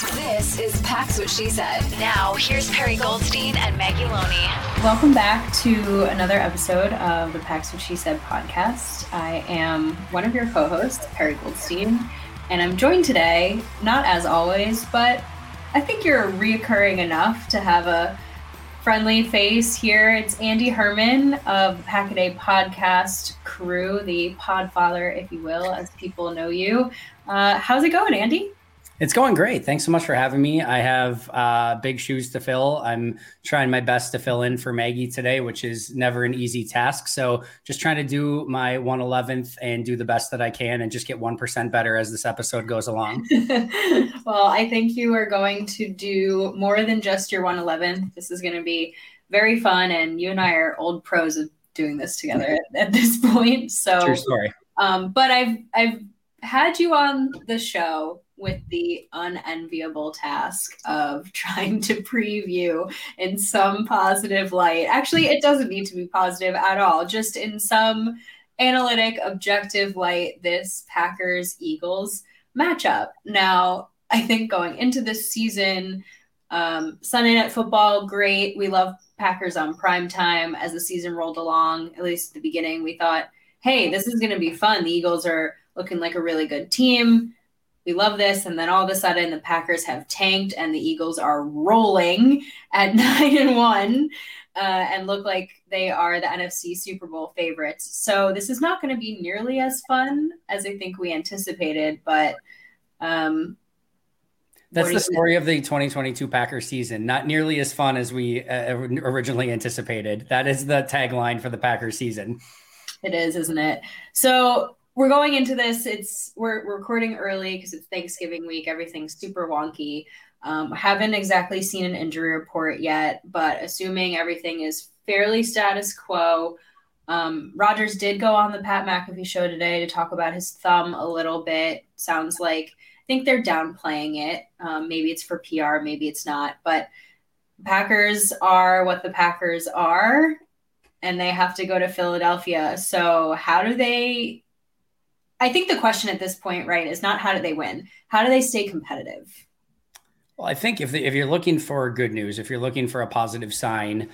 This is Pax What She Said. Now, here's Perry Goldstein and Maggie Loney. Welcome back to another episode of the Pax What She Said podcast. I am one of your co hosts, Perry Goldstein, and I'm joined today, not as always, but I think you're reoccurring enough to have a friendly face here. It's Andy Herman of the Pack a Day podcast crew, the podfather, if you will, as people know you. Uh, how's it going, Andy? It's going great. Thanks so much for having me. I have uh, big shoes to fill. I'm trying my best to fill in for Maggie today, which is never an easy task. So just trying to do my 111th and do the best that I can and just get 1% better as this episode goes along. well, I think you are going to do more than just your 111th. This is going to be very fun. And you and I are old pros of doing this together at, at this point. So, True story. Um, but I've, I've had you on the show with the unenviable task of trying to preview in some positive light. Actually, it doesn't need to be positive at all, just in some analytic, objective light, this Packers Eagles matchup. Now, I think going into this season, um, Sunday Night Football, great. We love Packers on prime time. As the season rolled along, at least at the beginning, we thought, hey, this is going to be fun. The Eagles are looking like a really good team we love this. And then all of a sudden, the Packers have tanked and the Eagles are rolling at nine and one uh, and look like they are the NFC Super Bowl favorites. So this is not going to be nearly as fun as I think we anticipated, but. Um, that's the story of the 2022 Packers season. Not nearly as fun as we uh, originally anticipated. That is the tagline for the Packers season. It is, isn't it? So we're going into this. It's we're, we're recording early because it's Thanksgiving week. Everything's super wonky. Um, haven't exactly seen an injury report yet, but assuming everything is fairly status quo, um, Rodgers did go on the Pat McAfee show today to talk about his thumb a little bit. Sounds like I think they're downplaying it. Um, maybe it's for PR, maybe it's not. But Packers are what the Packers are, and they have to go to Philadelphia. So how do they I think the question at this point, right, is not how do they win? How do they stay competitive? Well, I think if the, if you're looking for good news, if you're looking for a positive sign,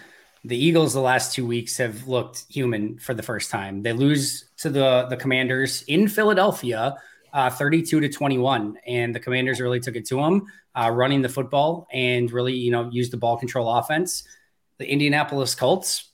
the Eagles the last two weeks have looked human for the first time. They lose to the the Commanders in Philadelphia, uh, 32 to 21, and the Commanders really took it to them, uh, running the football and really you know used the ball control offense. The Indianapolis Colts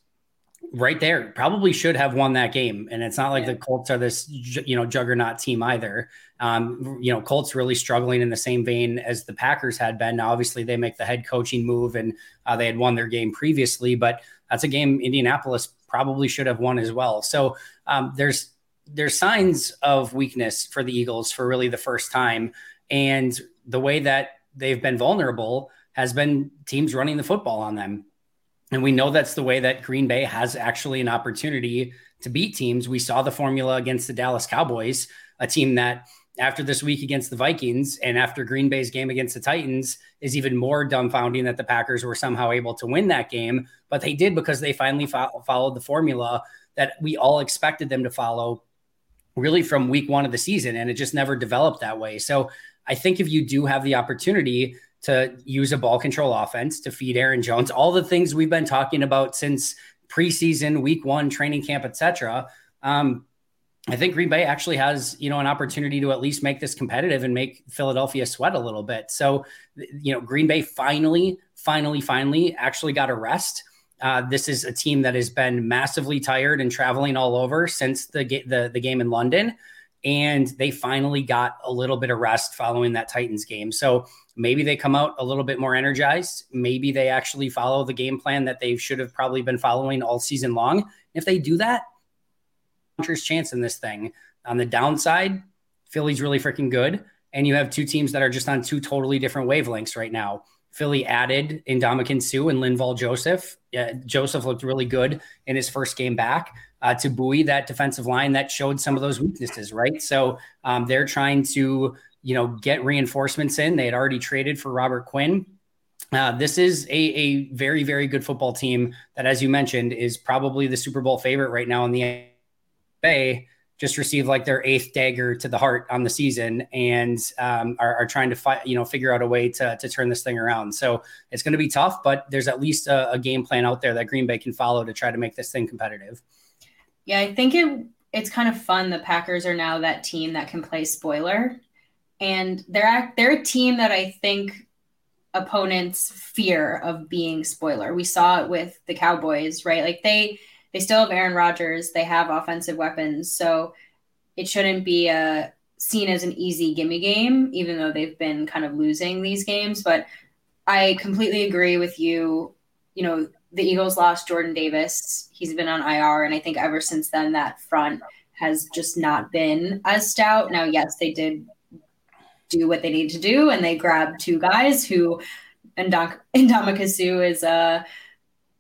right there. Probably should have won that game. And it's not like yeah. the colts are this you know juggernaut team either. Um, you know colts really struggling in the same vein as the packers had been. Now obviously they make the head coaching move and uh, they had won their game previously but that's a game indianapolis probably should have won as well. So um, there's there's signs of weakness for the eagles for really the first time. And the way that they've been vulnerable has been teams running the football on them. And we know that's the way that Green Bay has actually an opportunity to beat teams. We saw the formula against the Dallas Cowboys, a team that after this week against the Vikings and after Green Bay's game against the Titans is even more dumbfounding that the Packers were somehow able to win that game. But they did because they finally fo- followed the formula that we all expected them to follow really from week one of the season. And it just never developed that way. So I think if you do have the opportunity to use a ball control offense to feed Aaron Jones, all the things we've been talking about since preseason, week one, training camp, etc. Um, I think Green Bay actually has, you know, an opportunity to at least make this competitive and make Philadelphia sweat a little bit. So, you know, Green Bay finally, finally, finally actually got a rest. Uh, this is a team that has been massively tired and traveling all over since the, the the game in London, and they finally got a little bit of rest following that Titans game. So maybe they come out a little bit more energized. Maybe they actually follow the game plan that they should have probably been following all season long. If they do that, Hunter's chance in this thing. On the downside, Philly's really freaking good. And you have two teams that are just on two totally different wavelengths right now. Philly added Ndamukong Suh and Linval Joseph. Joseph looked really good in his first game back uh, to buoy that defensive line that showed some of those weaknesses, right? So um, they're trying to, you know, get reinforcements in. They had already traded for Robert Quinn. Uh, this is a, a very, very good football team that, as you mentioned, is probably the Super Bowl favorite right now in the Bay just received like their eighth dagger to the heart on the season and um, are, are, trying to fight, you know, figure out a way to, to turn this thing around. So it's going to be tough, but there's at least a, a, game plan out there that Green Bay can follow to try to make this thing competitive. Yeah, I think it it's kind of fun. The Packers are now that team that can play spoiler, and they're they're a team that I think opponents fear of being spoiler. We saw it with the Cowboys, right? Like they they still have Aaron Rodgers. They have offensive weapons. So it shouldn't be a uh, seen as an easy gimme game, even though they've been kind of losing these games. But I completely agree with you. You know, the Eagles lost Jordan Davis. He's been on IR. And I think ever since then, that front has just not been as stout. Now, yes, they did do what they need to do, and they grabbed two guys who, and Ndamukong Suh is a. Uh,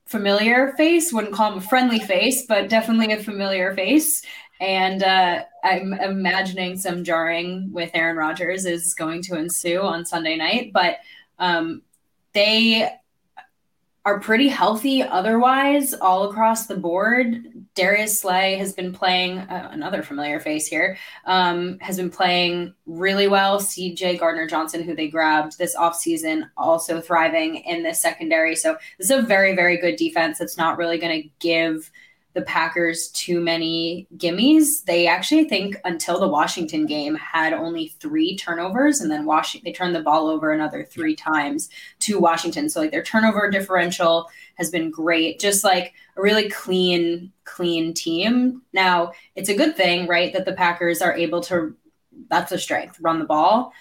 familiar face. Wouldn't call him a friendly face, but definitely a familiar face. And uh, I'm imagining some jarring with Aaron Rodgers is going to ensue on Sunday night. But um, they are pretty healthy otherwise all across the board. Darius Slay has been playing, uh, another familiar face here, um, has been playing really well. CJ Gardner Johnson, who they grabbed this offseason, also thriving in this secondary. So this is a very, very good defense that's not really going to give – the Packers too many gimmies. They actually think until the Washington game had only three turnovers, and then Washington they turned the ball over another three times to Washington. So like their turnover differential has been great, just like a really clean, clean team. Now it's a good thing, right, that the Packers are able to. That's a strength, run the ball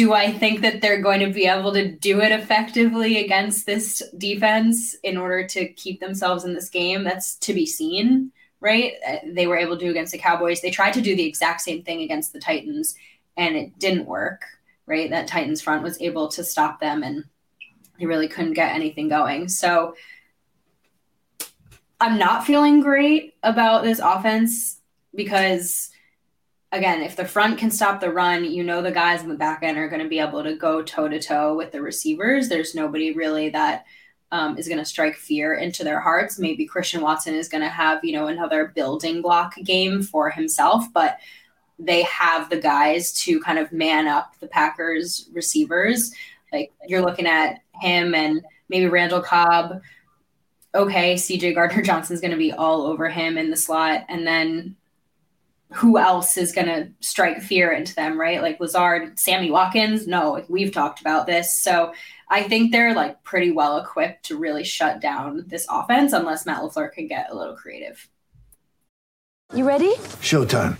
do I think that they're going to be able to do it effectively against this defense in order to keep themselves in this game? That's to be seen, right? Uh, they were able to do against the Cowboys. They tried to do the exact same thing against the Titans, and it didn't work, right? That Titans front was able to stop them, and they really couldn't get anything going. So I'm not feeling great about this offense because again, if the front can stop the run, you know the guys in the back end are going to be able to go toe to toe with the receivers. There's nobody really that um, is going to strike fear into their hearts. Maybe Christian Watson is going to have you know another building block game for himself, but they have the guys to kind of man up the Packers receivers. Like you're looking at him and maybe Randall Cobb. Okay, CJ Gardner Johnson's going to be all over him in the slot, and then who else is going to strike fear into them, right? Like Lazard, Sammy Watkins. No, we've talked about this. So I think they're like pretty well equipped to really shut down this offense unless Matt LaFleur can get a little creative. You ready? Showtime.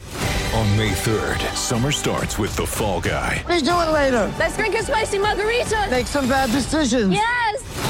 On May 3rd, summer starts with The Fall Guy. Let's do it later. Let's drink a spicy margarita. Make some bad decisions. Yes.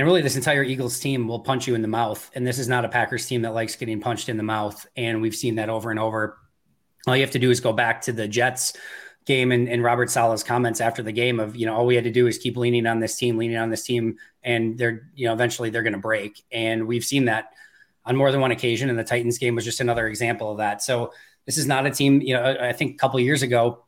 and really this entire Eagles team will punch you in the mouth. And this is not a Packers team that likes getting punched in the mouth. And we've seen that over and over. All you have to do is go back to the Jets game and, and Robert Saleh's comments after the game of, you know, all we had to do is keep leaning on this team, leaning on this team, and they're, you know, eventually they're going to break. And we've seen that on more than one occasion. And the Titans game was just another example of that. So this is not a team, you know, I think a couple years ago,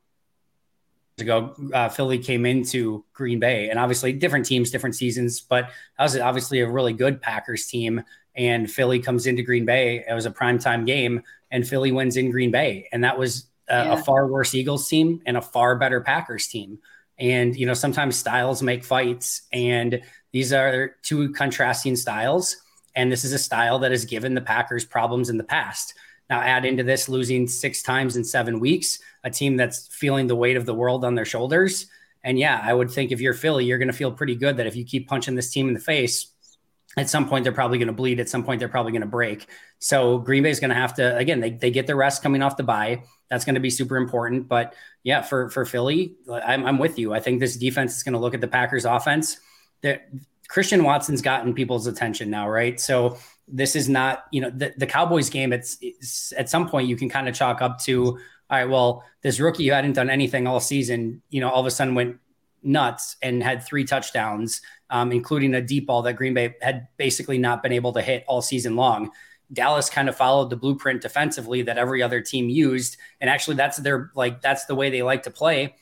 ago, uh, Philly came into Green Bay, and obviously different teams, different seasons, but that was obviously a really good Packers team. And Philly comes into Green Bay. It was a primetime game, and Philly wins in Green Bay, and that was a, Yeah. a far worse Eagles team and a far better Packers team. And you know, sometimes styles make fights, and these are two contrasting styles. And this is a style that has given the Packers problems in the past. Now, add into this losing six times in seven weeks, a team that's feeling the weight of the world on their shoulders. And yeah, I would think if you're Philly, you're going to feel pretty good that if you keep punching this team in the face, at some point they're probably going to bleed. At some point they're probably going to break. So Green Bay is going to have to again. They, they get the rest coming off the bye. That's going to be super important. But yeah, for for Philly, I'm, I'm with you. I think this defense is going to look at the Packers offense. That Christian Watson's gotten people's attention now, right? So this is not you know the, the Cowboys game. It's, it's at some point you can kind of chalk up to all right. Well, this rookie who hadn't done anything all season, you know, all of a sudden went nuts and had three touchdowns, um, including a deep ball that Green Bay had basically not been able to hit all season long. Dallas kind of followed the blueprint defensively that every other team used, and actually that's their like that's the way they like to play.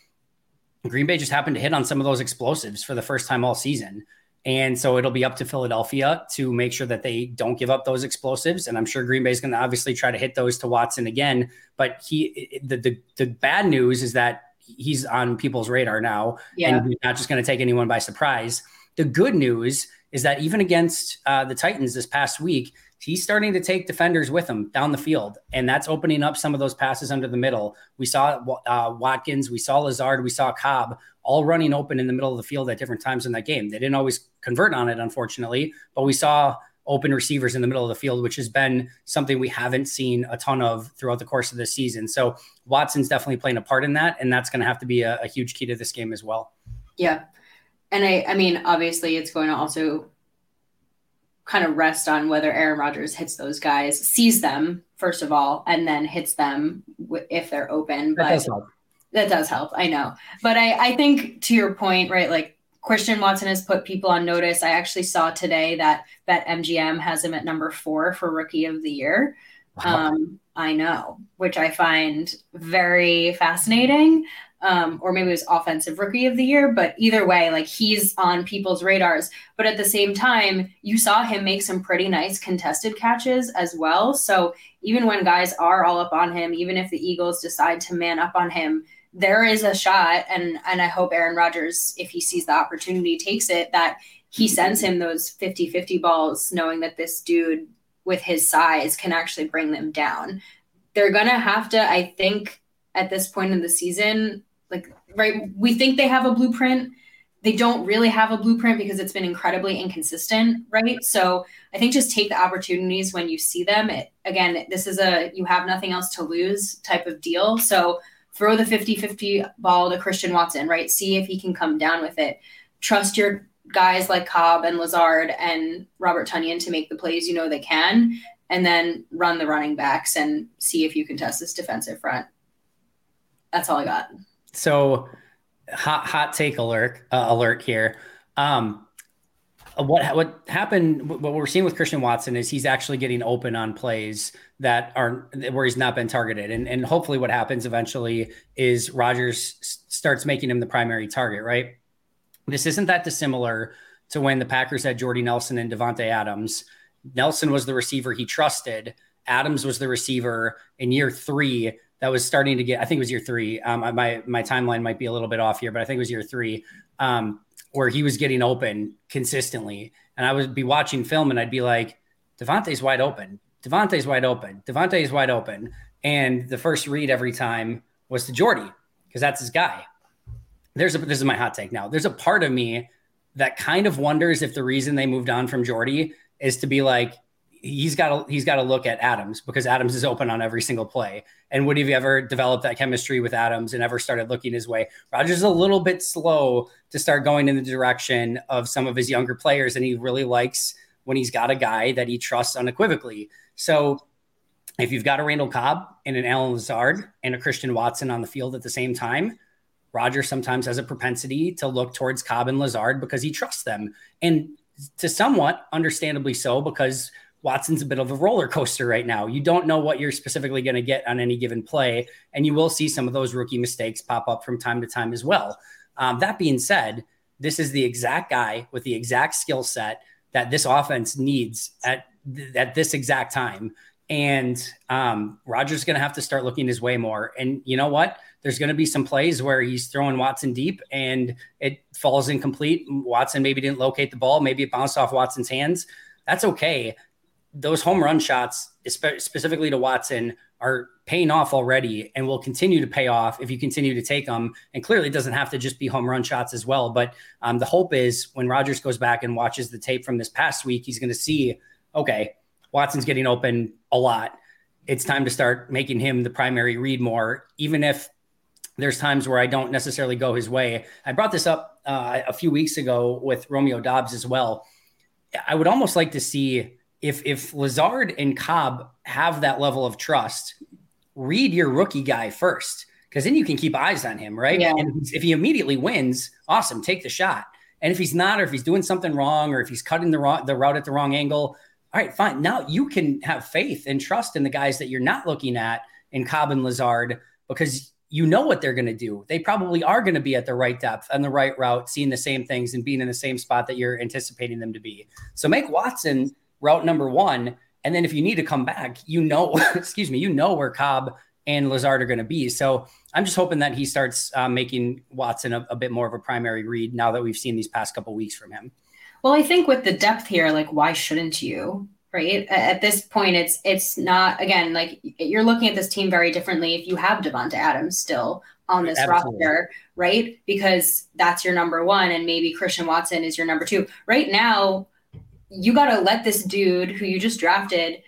Green Bay just happened to hit on some of those explosives for the first time all season. And so it'll be up to Philadelphia to make sure that they don't give up those explosives. And I'm sure Green Bay is going to obviously try to hit those to Watson again. But he, the, the, the bad news is that he's on people's radar now, Yeah. and he's not just going to take anyone by surprise. The good news is that even against uh, the Titans this past week, he's starting to take defenders with him down the field, and that's opening up some of those passes under the middle. We saw uh, Watkins, we saw Lazard, we saw Cobb all running open in the middle of the field at different times in that game. They didn't always convert on it, unfortunately, but we saw open receivers in the middle of the field, which has been something we haven't seen a ton of throughout the course of this season. So Watson's definitely playing a part in that, and that's going to have to be a, a huge key to this game as well. Yeah. And I, I mean, obviously, it's going to also kind of rest on whether Aaron Rodgers hits those guys, sees them first of all, and then hits them w- if they're open. That But does help. that does help. I know. But I, I think to your point, right? Like Christian Watson has put people on notice. I actually saw today that that MGM has him at number four for rookie of the year. Um, I know, which I find very fascinating. Um, or maybe it was offensive rookie of the year, but either way, like he's on people's radars. But at the same time, you saw him make some pretty nice contested catches as well. So even when guys are all up on him, even if the Eagles decide to man up on him, there is a shot. And and I hope Aaron Rodgers, if he sees the opportunity, takes it, that he sends him those 50-50 balls, knowing that this dude with his size can actually bring them down. They're gonna have to, I think, at this point in the season, like right, we think they have a blueprint. They don't really have a blueprint because it's been incredibly inconsistent, right? So I think just take the opportunities when you see them. It, again, this is a you have nothing else to lose type of deal. So throw the 50-50 ball to Christian Watson, right? See if he can come down with it. Trust your guys like Cobb and Lazard and Robert Tonyan to make the plays you know they can, and then run the running backs and see if you can test this defensive front. That's all I got. So, hot hot take alert uh, alert here. Um, what what happened? What we're seeing with Christian Watson is he's actually getting open on plays that are where he's not been targeted, and and hopefully what happens eventually is Rodgers starts making him the primary target. Right. This isn't that dissimilar to when the Packers had Jordy Nelson and Davante Adams. Nelson was the receiver he trusted. Adams was the receiver in year three that was starting to get. I think it was year three. Um, my my timeline might be a little bit off here, but I think it was year three, um, where he was getting open consistently. And I would be watching film, and I'd be like, Davante's wide open. Davante's wide open. Davante's wide open. And the first read every time was to Jordy because that's his guy. There's a this is my hot take now. There's a part of me that kind of wonders if the reason they moved on from Jordy is to be like he's got to he's got to look at Adams because Adams is open on every single play. And would he ever developed that chemistry with Adams and ever started looking his way? Rodgers is a little bit slow to start going in the direction of some of his younger players, and he really likes when he's got a guy that he trusts unequivocally. So if you've got a Randall Cobb and an Allen Lazard and a Christian Watson on the field at the same time, Roger sometimes has a propensity to look towards Cobb and Lazard because he trusts them. And to somewhat understandably so, because Watson's a bit of a roller coaster right now. You don't know what you're specifically going to get on any given play, and you will see some of those rookie mistakes pop up from time to time as well. Um, that being said, this is the exact guy with the exact skill set that this offense needs at at this exact time. And um, Rodgers going to have to start looking his way more. And you know what? There's going to be some plays where he's throwing Watson deep and it falls incomplete. Watson maybe didn't locate the ball. Maybe it bounced off Watson's hands. That's okay those home run shots, specifically to Watson, are paying off already and will continue to pay off if you continue to take them. And clearly, it doesn't have to just be home run shots as well. But um, the hope is when Rodgers goes back and watches the tape from this past week, he's going to see, okay, Watson's getting open a lot. It's time to start making him the primary read more, even if there's times where I don't necessarily go his way. I brought this up uh, a few weeks ago with Romeo Doubs as well. I would almost like to see if if Lazard and Cobb have that level of trust, read your rookie guy first because then you can keep eyes on him, right? Yeah. And if he immediately wins, awesome, take the shot. And if he's not, or if he's doing something wrong, or if he's cutting the wrong, the route at the wrong angle, all right, fine. Now you can have faith and trust in the guys that you're not looking at in Cobb and Lazard because you know what they're going to do. They probably are going to be at the right depth and the right route, seeing the same things and being in the same spot that you're anticipating them to be. So make Watson route number one. And then if you need to come back, you know, excuse me, you know where Cobb and Lazard are going to be. So I'm just hoping that he starts uh, making Watson a, a, bit more of a primary read now that we've seen these past couple weeks from him. Well, I think with the depth here, like why shouldn't you? Right at this point, it's it's not again like you're looking at this team very differently if you have Davante Adams still on this Absolutely. roster, right? Because that's your number one, and maybe Christian Watson is your number two. Right now, you got to let this dude who you just drafted,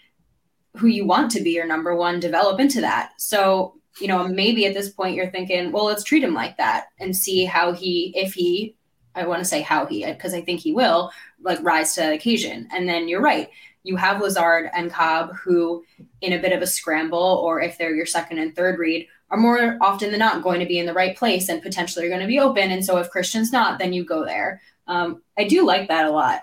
who you want to be your number one, develop into that. So, you know, maybe at this point you're thinking, well, let's treat him like that and see how he, if he, I want to say how he, because I think he will, like rise to that occasion. And then you're right. You have Lazard and Cobb who, in a bit of a scramble, or if they're your second and third read, are more often than not going to be in the right place and potentially are going to be open. And so if Christian's not, then you go there. Um, I do like that a lot.